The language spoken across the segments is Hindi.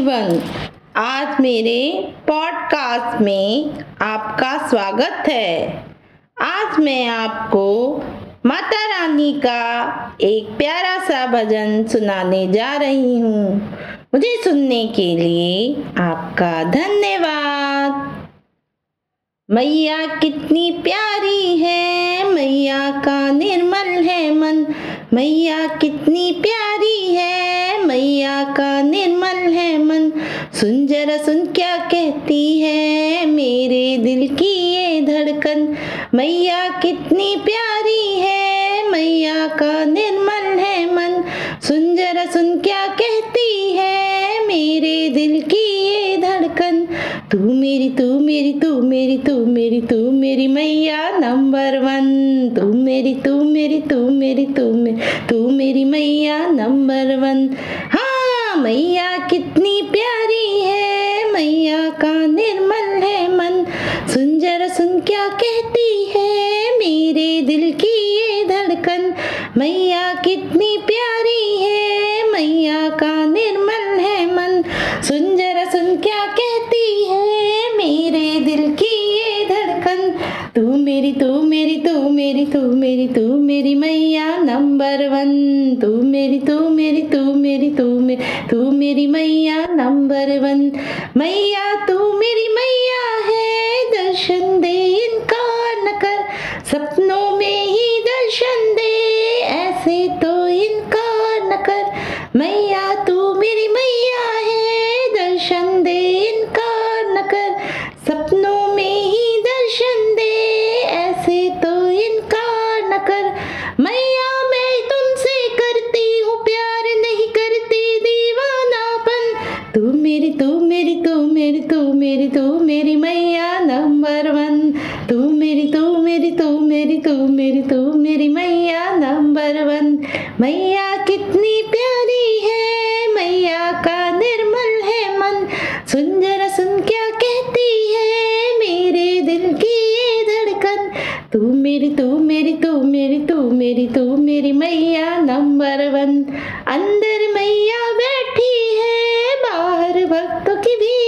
एवरीवन आज मेरे पॉडकास्ट में आपका स्वागत है। आज मैं आपको माता रानी का एक प्यारा सा भजन सुनाने जा रही हूँ। मुझे सुनने के लिए आपका धन्यवाद। मैया कितनी प्यारी है, मैया का निर्मल है मन। मैया कितनी प्यारी है मैया का निर्मल है मन। सुन जरा सुन क्या कहती है? मेरे दिल की ये धड़कन। मैया कितनी प्यारी है। मैया का निर्मल है मन। सुन जरा सुन क्या कहती है? मेरे दिल की ये धड़कन। तू मेरी तू मेरी तू मेरी तू मेरी तू मेरी मैया नंबर वन। तू मेरी तू मेरी तू मेरी तू मेरी तू मेरी मैया नंबर वन। हाँ मैया कितनी प्यारी है। मैया का निर्मल है मन। सुन जरा सुन क्या कहती है। मेरे दिल की ये धड़कन। मैया कितनी प्यारी है। मैया का निर्मल है मन। तू मेरी तू मेरी तू मेरी तू मेरी मैया नंबर वन तू मेरी तू मेरी तू मेरी तू मेरी तू मेरी मैया नंबर वन मैया तू मेरी मैया मैया कितनी प्यारी है, मैया का निर्मल है मन। सुन जरा सुन क्या कहती है, मेरे दिल की ये धड़कन। तू मेरी तू मेरी तू मेरी तू मेरी तू मेरी मैया नंबर वन। अंदर मैया बैठी है, बाहर भक्तों की भीड़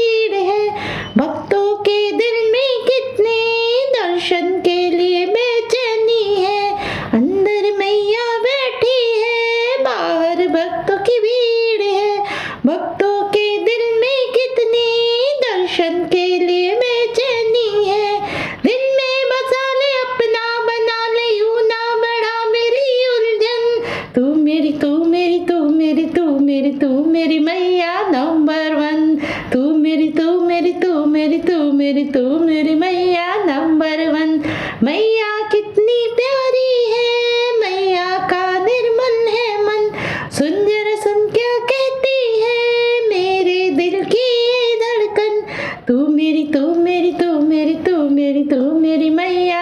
मेरी तू मेरी तू मेरी तू मेरी तू मेरी मैया नंबर वन तू मेरी तू मेरी तू मेरी तू मेरी तू मेरी मैया नंबर वन मैया कितनी प्यारी है मैया का निर्मल है मन सुन जरा सुन क्या कहती है मेरे दिल की धड़कन तू मेरी तू मेरी तू मेरी तू मेरी तू मेरी मैया